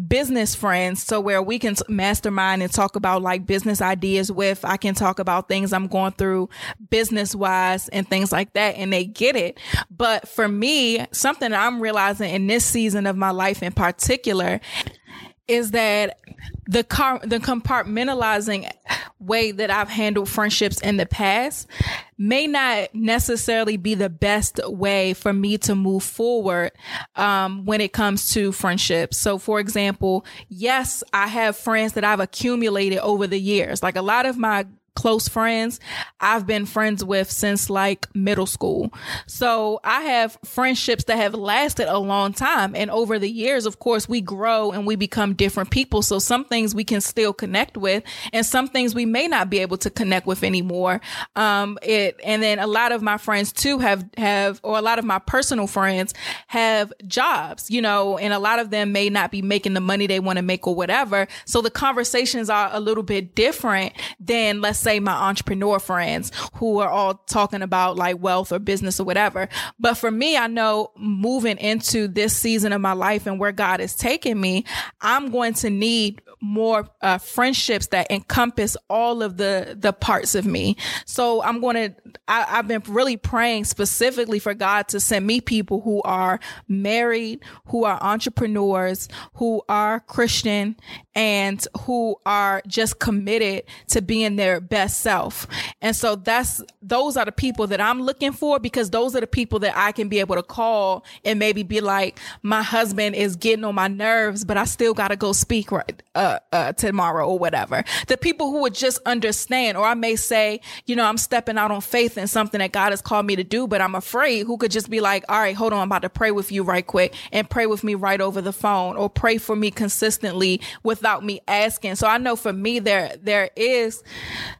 business friends. So where we can mastermind and talk about like business ideas with, I can talk about things I'm going through business wise and things like that. And they get it. But for me, something I'm realizing in this season of my life in particular is that the car the compartmentalizing way that I've handled friendships in the past may not necessarily be the best way for me to move forward um, when it comes to friendships. So, for example, yes, I have friends that I've accumulated over the years. Like a lot of my close friends I've been friends with since like middle school. So I have friendships that have lasted a long time. And over the years, of course, we grow and we become different people. So some things we can still connect with and some things we may not be able to connect with anymore. Um, it, and then a lot of my friends too have, have, or a lot of my personal friends have jobs, you know, and a lot of them may not be making the money they want to make or whatever. So the conversations are a little bit different than let's say my entrepreneur friends who are all talking about like wealth or business or whatever. But for me, I know moving into this season of my life and where God is taking me, I'm going to need more uh, friendships that encompass all of the the parts of me. So I'm going to. I've been really praying specifically for God to send me people who are married, who are entrepreneurs, who are Christian, and who are just committed to being their best self. And so that's those are the people that I'm looking for because those are the people that I can be able to call and maybe be like, my husband is getting on my nerves, but I still got to go speak right. Uh, uh, tomorrow or whatever. The people who would just understand, or I may say, you know, I'm stepping out on faith in something that God has called me to do, but I'm afraid who could just be like, all right, hold on, I'm about to pray with you right quick and pray with me right over the phone or pray for me consistently without me asking. So I know for me, there, there is,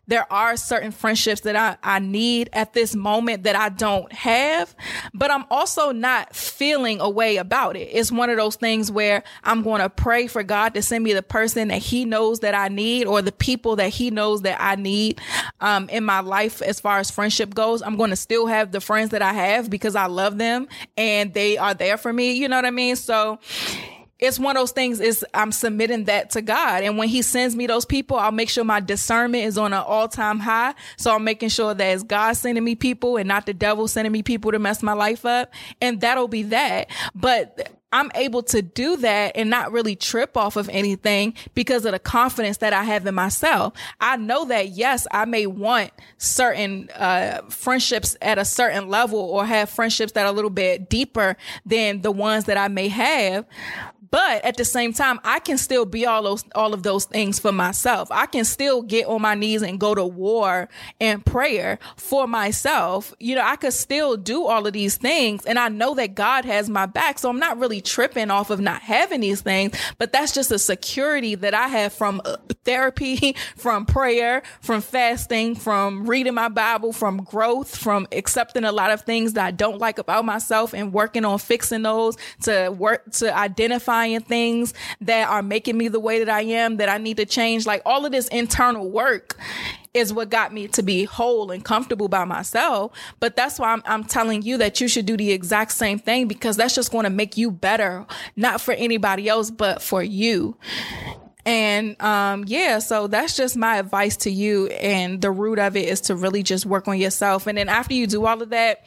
there are certain friendships that I, I need at this moment that I don't have, but I'm also not feeling a way about it. It's one of those things where I'm going to pray for God to send me the person that he knows that I need or the people that he knows that I need um, in my life as far as friendship goes. I'm going to still have the friends that I have because I love them and they are there for me. You know what I mean? So it's one of those things is I'm submitting that to God. And when he sends me those people, I'll make sure my discernment is on an all time high. So I'm making sure that it's God sending me people and not the devil sending me people to mess my life up. And that'll be that. But I'm able to do that and not really trip off of anything because of the confidence that I have in myself. I know that yes, I may want certain uh, friendships at a certain level or have friendships that are a little bit deeper than the ones that I may have, but at the same time, I can still be all those, all of those things for myself. I can still get on my knees and go to war and prayer for myself. You know, I could still do all of these things. And I know that God has my back. So I'm not really tripping off of not having these things, but that's just a security that I have from uh, therapy, from prayer, from fasting, from reading my Bible, from growth, from accepting a lot of things that I don't like about myself and working on fixing those to work to identify identifying things that are making me the way that I am that I need to change. Like all of this internal work is what got me to be whole and comfortable by myself. But that's why I'm, I'm telling you that you should do the exact same thing because that's just going to make you better, not for anybody else, but for you. And um, yeah, so that's just my advice to you. And the root of it is to really just work on yourself. And then after you do all of that,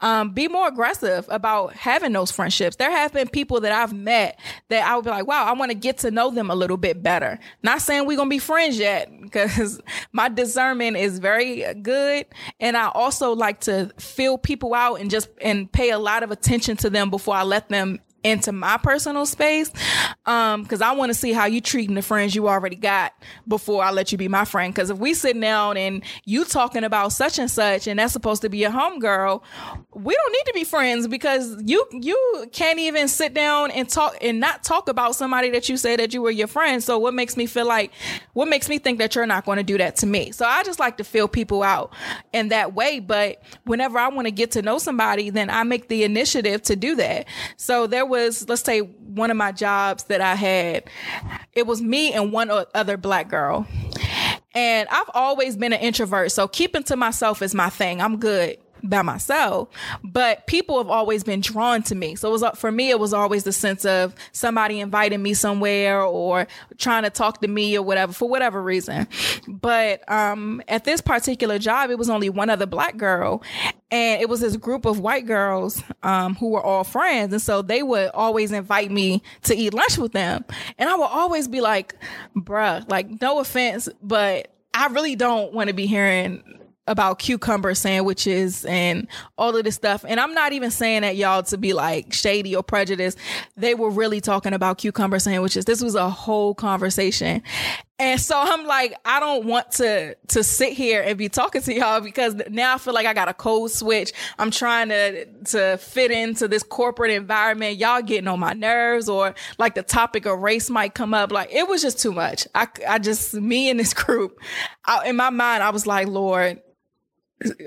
um, be more aggressive about having those friendships. There have been people that I've met that I would be like, wow, I want to get to know them a little bit better. Not saying we're going to be friends yet because my discernment is very good. And I also like to feel people out and just and pay a lot of attention to them before I let them into my personal space um because i want to see how you treating the friends you already got before i let you be my friend. Because if we sitting down and you talking about such and such and that's supposed to be a homegirl we don't need to be friends because you you can't even sit down and talk and not talk about somebody that you say that you were your friend. So what makes me feel like what makes me think that you're not going to do that to me? So i just like to feel people out in that way. But whenever i want to get to know somebody then i make the initiative to do that. So there was, let's say, one of my jobs that I had, it was me and one other black girl. And I've always been an introvert. So keeping to myself is my thing. I'm good by myself, but people have always been drawn to me. So it was for me, it was always the sense of somebody inviting me somewhere or trying to talk to me or whatever for whatever reason. But um, at this particular job, it was only one other black girl, and it was this group of white girls um, who were all friends, and so they would always invite me to eat lunch with them, and I would always be like, "Bruh, like no offense, but." I really don't want to be hearing about cucumber sandwiches and all of this stuff. And I'm not even saying that y'all to be like shady or prejudiced. They were really talking about cucumber sandwiches. This was a whole conversation. And so I'm like, I don't want to to sit here and be talking to y'all because now I feel like I got a code switch. I'm trying to to fit into this corporate environment. Y'all getting on my nerves, or like the topic of race might come up. Like it was just too much. I I just me and this group. I, in my mind, I was like, Lord,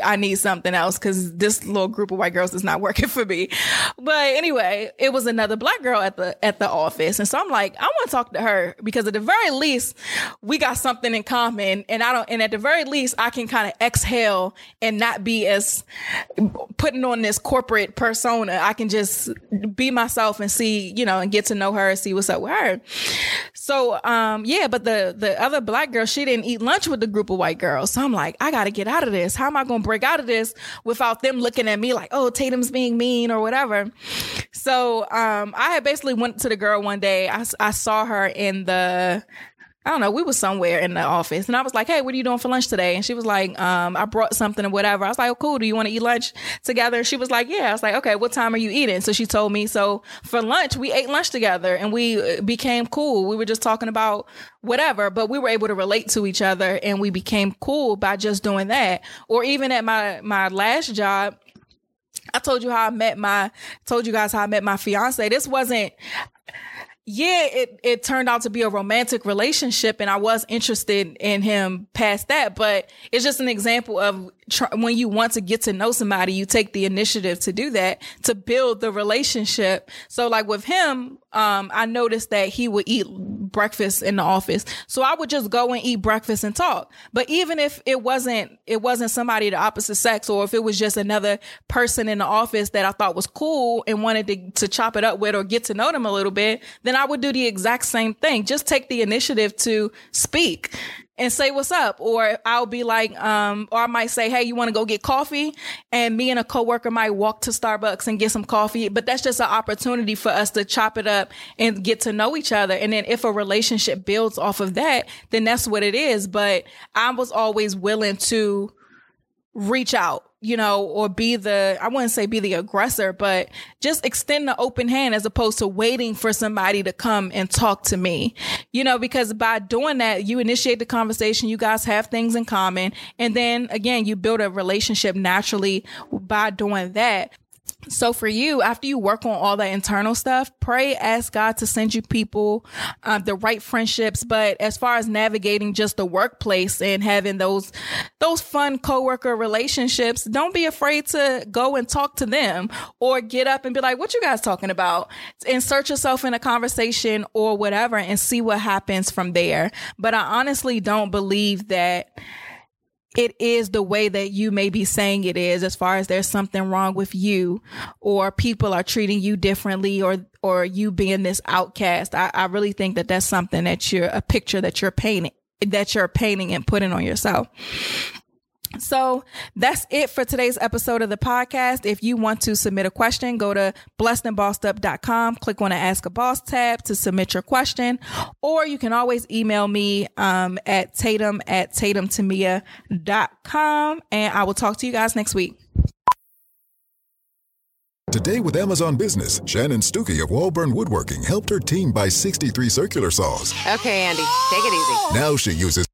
I need something else because this little group of white girls is not working for me. But anyway, it was another black girl at the at the office, and so I'm like, I want to talk to her because at the very least, we got something in common, and I don't. And at the very least, I can kind of exhale and not be as putting on this corporate persona. I can just be myself and see, you know, and get to know her and see what's up with her. So, um, yeah, but the the other black girl, she didn't eat lunch with the group of white girls. So I'm like, I got to get out of this. How am I going to break out of this without them looking at me like, oh, Tatum's being mean or whatever. So um, I had basically went to the girl one day. I, I saw her in the I don't know, we was somewhere in the office and I was like, Hey, what are you doing for lunch today? And she was like, um, I brought something or whatever. I was like, Oh, cool. Do you want to eat lunch together? And she was like, Yeah. I was like, Okay, what time are you eating? So she told me. So for lunch, we ate lunch together and we uh, became cool. We were just talking about whatever, but we were able to relate to each other and we became cool by just doing that. Or even at my, my last job, I told you how I met my told you guys how I met my fiance. This wasn't yeah, it, it turned out to be a romantic relationship and I was interested in him past that, but it's just an example of tr- when you want to get to know somebody, you take the initiative to do that to build the relationship. So like with him, um, I noticed that he would eat breakfast in the office. So I would just go and eat breakfast and talk. But even if it wasn't, it wasn't somebody the opposite sex, or if it was just another person in the office that I thought was cool and wanted to, to chop it up with or get to know them a little bit, then I would do the exact same thing. Just take the initiative to speak and say what's up or i'll be like um or i might say hey you want to go get coffee? And me and a coworker might walk to starbucks and get some coffee but that's just an opportunity for us to chop it up and get to know each other. And then if a relationship builds off of that then that's what it is. But i was always willing to reach out you know, or be the, I wouldn't say be the aggressor, but just extend the open hand as opposed to waiting for somebody to come and talk to me, you know, because by doing that, you initiate the conversation. You guys have things in common. And then again, you build a relationship naturally by doing that. So for you, after you work on all that internal stuff, pray, ask God to send you people, um, the right friendships. But as far as navigating just the workplace and having those, those fun coworker relationships, don't be afraid to go and talk to them or get up and be like, what you guys talking about? Insert yourself in a conversation or whatever and see what happens from there. But I honestly don't believe that it is the way that you may be saying it is as far as there's something wrong with you or people are treating you differently or or you being this outcast. I, I really think that that's something that you're a picture that you're painting that you're painting and putting on yourself so that's it for today's episode of the podcast. If you want to submit a question, go to blessedandbossedup.com, click on the Ask a Boss tab to submit your question, or you can always email me um, at tatum at tatumtemia.com, and I will talk to you guys next week. Today with Amazon Business, Shannon Stuckey of Walburn Woodworking helped her team buy 63 circular saws. Okay, Andy, take it easy. Now she uses